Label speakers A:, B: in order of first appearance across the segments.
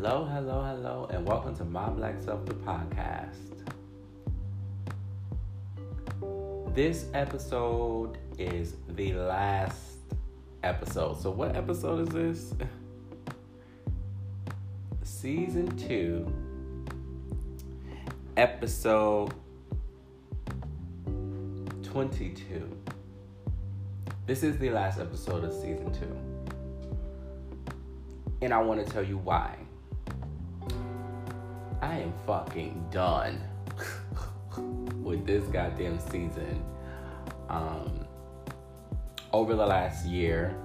A: Hello, hello, hello, and welcome to My Black Self, the podcast. This episode is the last episode. So, what episode is this? Season 2, episode 22. This is the last episode of season 2. And I want to tell you why. I am fucking done with this goddamn season. Um, over the last year,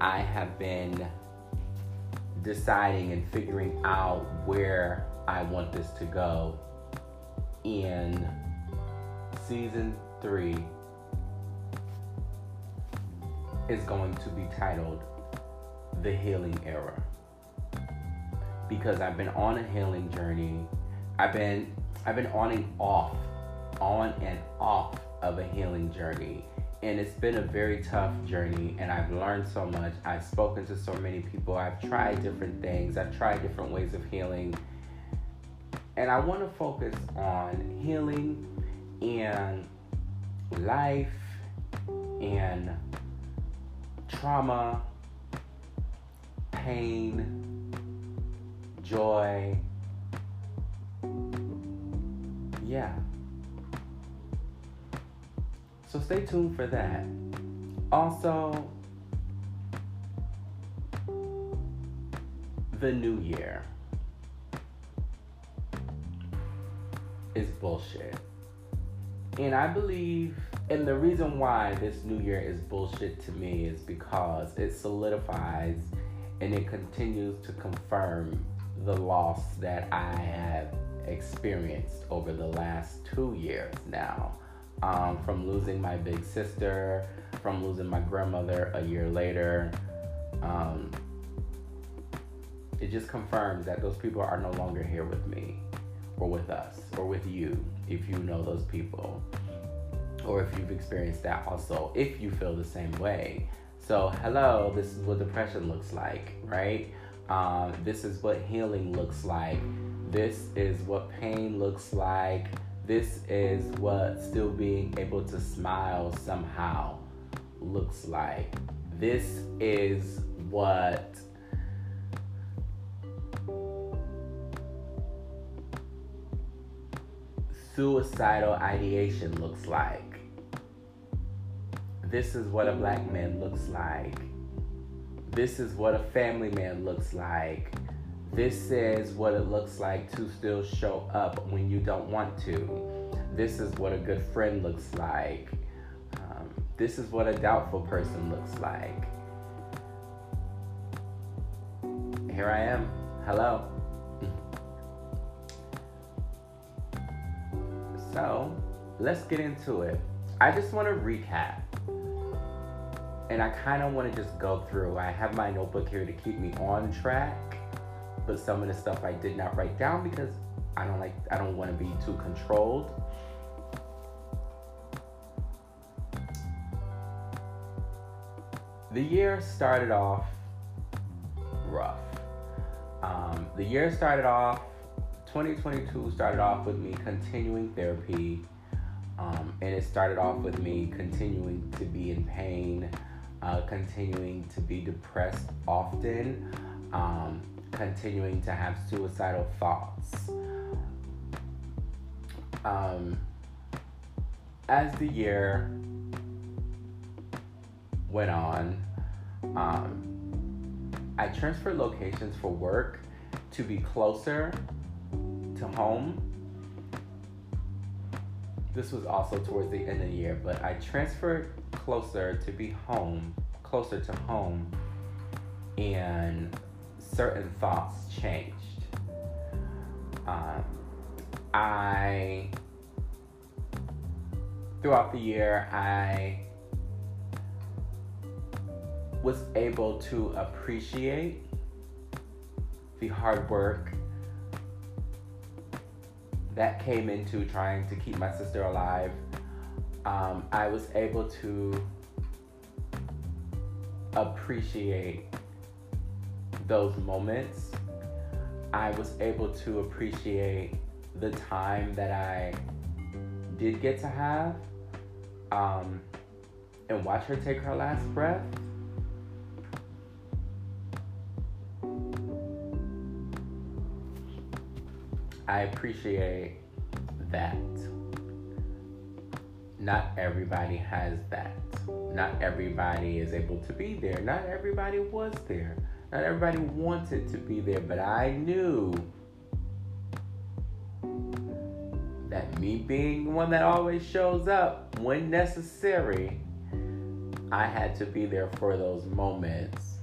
A: I have been deciding and figuring out where I want this to go. In season three is going to be titled The Healing Era because I've been on a healing journey. I've been I've been on and off, on and off of a healing journey. And it's been a very tough journey, and I've learned so much. I've spoken to so many people. I've tried different things. I've tried different ways of healing. And I want to focus on healing and life and trauma, pain, joy. Yeah. So stay tuned for that. Also, the new year is bullshit. And I believe, and the reason why this new year is bullshit to me is because it solidifies and it continues to confirm the loss that I have experienced over the last two years now. Um, from losing my big sister, from losing my grandmother a year later. Um, it just confirms that those people are no longer here with me, or with us, or with you, if you know those people, or if you've experienced that also, if you feel the same way. So, hello, this is what depression looks like, right? Um, this is what healing looks like. This is what pain looks like. This is what still being able to smile somehow looks like. This is what suicidal ideation looks like. This is what a black man looks like this is what a family man looks like. This is what it looks like to still show up when you don't want to. This is what a good friend looks like. Um, this is what a doubtful person looks like. Here I am. Hello. So, let's get into it. I just want to recap and I kind of want to just go through. I have my notebook here to keep me on track, but some of the stuff I did not write down because I don't like I don't want to be too controlled. The year started off rough. Um, the year started off 2022 started off with me continuing therapy. Um, and it started off with me continuing to be in pain, uh, continuing to be depressed often, um, continuing to have suicidal thoughts. Um, as the year went on, um, I transferred locations for work to be closer to home. This was also towards the end of the year, but I transferred closer to be home, closer to home, and certain thoughts changed. Um, I, throughout the year, I was able to appreciate the hard work that came into trying to keep my sister alive um, I was able to appreciate those moments. I was able to appreciate the time that I did get to have um, and watch her take her last breath. I appreciate that. Not everybody has that. Not everybody is able to be there. Not everybody was there. Not everybody wanted to be there, but I knew that me being the one that always shows up when necessary, I had to be there for those moments.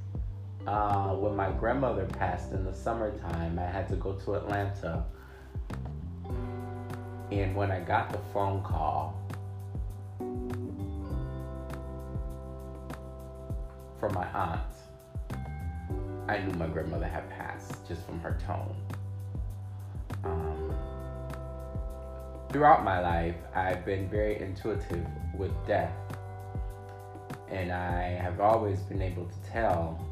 A: Uh, when my grandmother passed in the summertime, I had to go to Atlanta. And when I got the phone call from my aunt, I knew my grandmother had passed just from her tone. Um, throughout my life, I've been very intuitive with death. And I have always been able to tell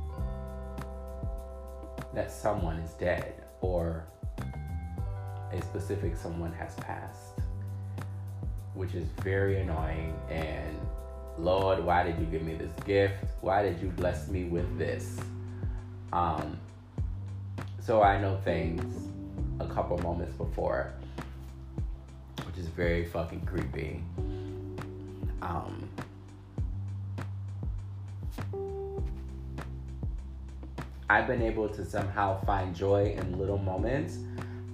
A: that someone is dead or a specific someone has passed, which is very annoying. And Lord, why did you give me this gift? Why did you bless me with this? Um, so I know things a couple moments before, which is very fucking creepy. Um, I've been able to somehow find joy in little moments.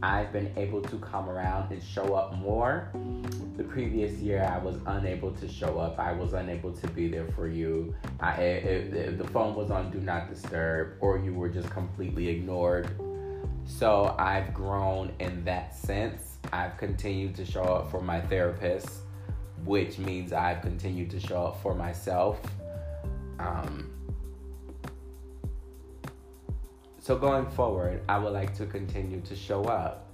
A: I've been able to come around and show up more. The previous year, I was unable to show up. I was unable to be there for you. I, if, if the phone was on Do Not Disturb, or you were just completely ignored. So I've grown in that sense. I've continued to show up for my therapist, which means I've continued to show up for myself. Um, so going forward, I would like to continue to show up.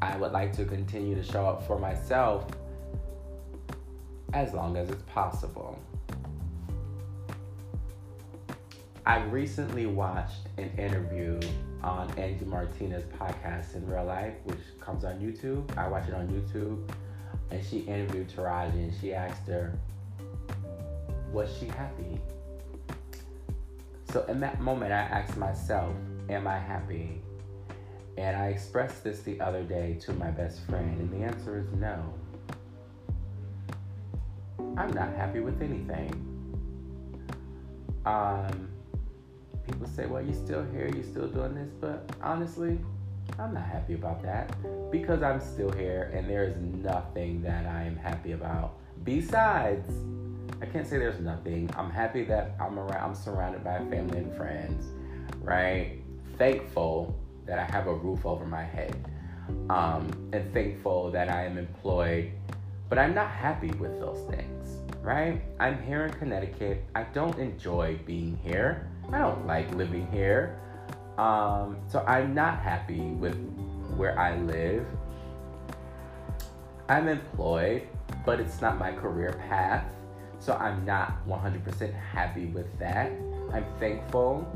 A: I would like to continue to show up for myself as long as it's possible. I recently watched an interview on Angie Martinez podcast in real life, which comes on YouTube. I watch it on YouTube. And she interviewed Taraji and she asked her, Was she happy? So in that moment, I asked myself, Am I happy? And I expressed this the other day to my best friend, and the answer is no. I'm not happy with anything. Um, people say, well, you're still here, you're still doing this, but honestly, I'm not happy about that because I'm still here and there is nothing that I am happy about. Besides, I can't say there's nothing. I'm happy that I'm around, I'm surrounded by family and friends, right? Thankful that I have a roof over my head, um, and thankful that I am employed, but I'm not happy with those things, right? I'm here in Connecticut. I don't enjoy being here. I don't like living here. Um, so I'm not happy with where I live. I'm employed, but it's not my career path. So I'm not 100% happy with that. I'm thankful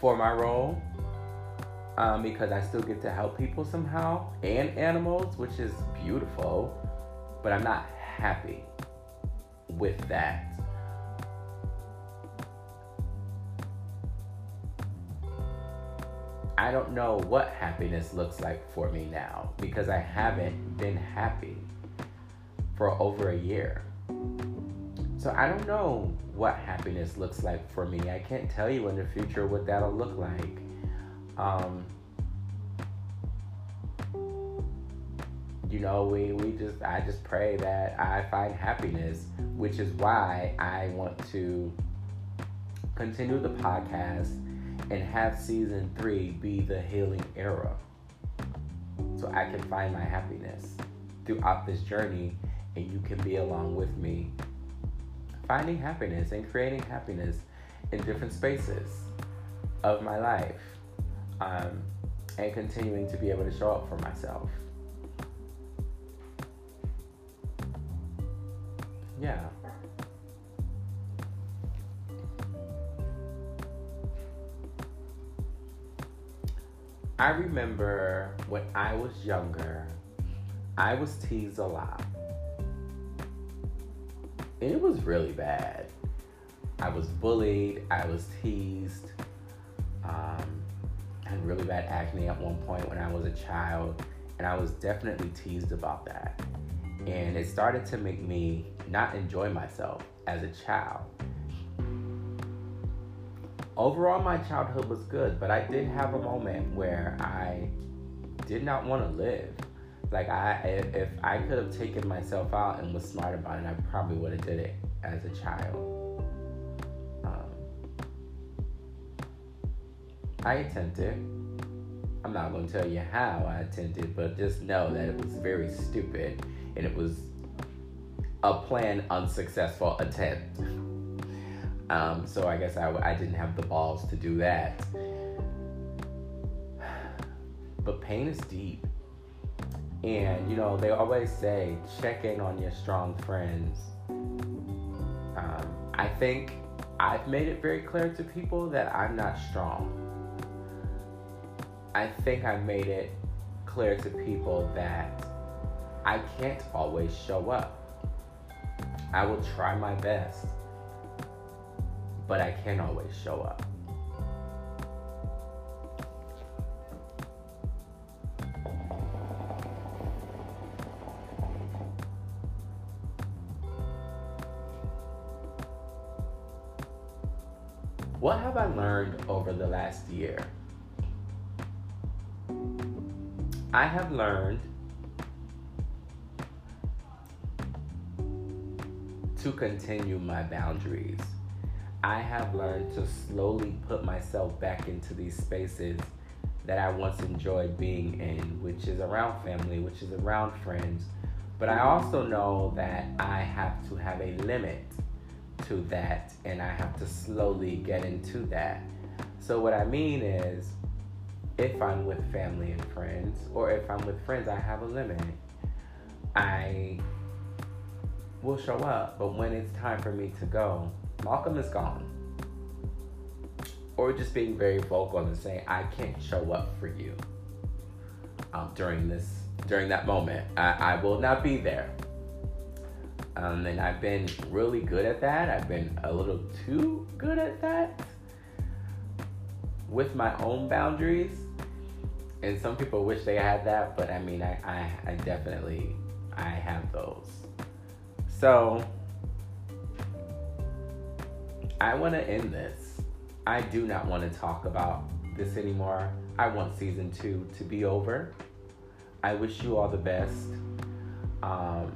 A: for my role um, because I still get to help people somehow and animals, which is beautiful, but I'm not happy with that. I don't know what happiness looks like for me now because I haven't been happy for over a year. So I don't know what happiness looks like for me. I can't tell you in the future what that'll look like. Um, you know, we, we just I just pray that I find happiness, which is why I want to continue the podcast and have season three be the healing era. So I can find my happiness throughout this journey and you can be along with me finding happiness and creating happiness in different spaces of my life um, and continuing to be able to show up for myself. Yeah. I remember when I was younger, I was teased a lot. It was really bad. I was bullied, I was teased. Um, I had really bad acne at one point when I was a child, and I was definitely teased about that. And it started to make me not enjoy myself as a child. Overall, my childhood was good, but I did have a moment where I did not want to live. Like I, if I could have taken myself out and was smart about it, I probably would have did it as a child. Um, I attempted. I'm not going to tell you how I attempted, but just know that it was very stupid and it was a planned unsuccessful attempt. Um, so I guess I, I didn't have the balls to do that. But pain is deep. And, you know, they always say check in on your strong friends. Um, I think I've made it very clear to people that I'm not strong. I think I made it clear to people that I can't always show up. I will try my best, but I can't always show up. What have I learned over the last year? I have learned to continue my boundaries. I have learned to slowly put myself back into these spaces that I once enjoyed being in, which is around family, which is around friends. But I also know that I have to have a limit to that and I have to slowly get into that. So, what I mean is, if I'm with family and friends, or if I'm with friends, I have a limit. I will show up, but when it's time for me to go, Malcolm is gone. Or just being very vocal and saying, I can't show up for you um, during this during that moment. I, I will not be there. Um, and I've been really good at that. I've been a little too good at that with my own boundaries. And some people wish they had that, but I mean, I, I, I definitely, I have those. So, I want to end this. I do not want to talk about this anymore. I want season two to be over. I wish you all the best. Um,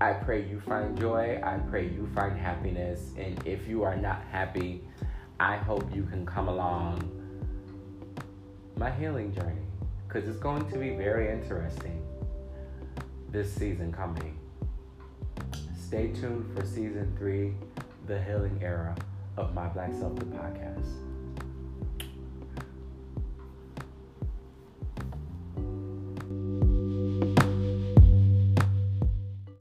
A: I pray you find joy. I pray you find happiness. And if you are not happy, I hope you can come along my healing journey because it's going to be very interesting this season coming. Stay tuned for season three, the healing era of My Black Self, the podcast.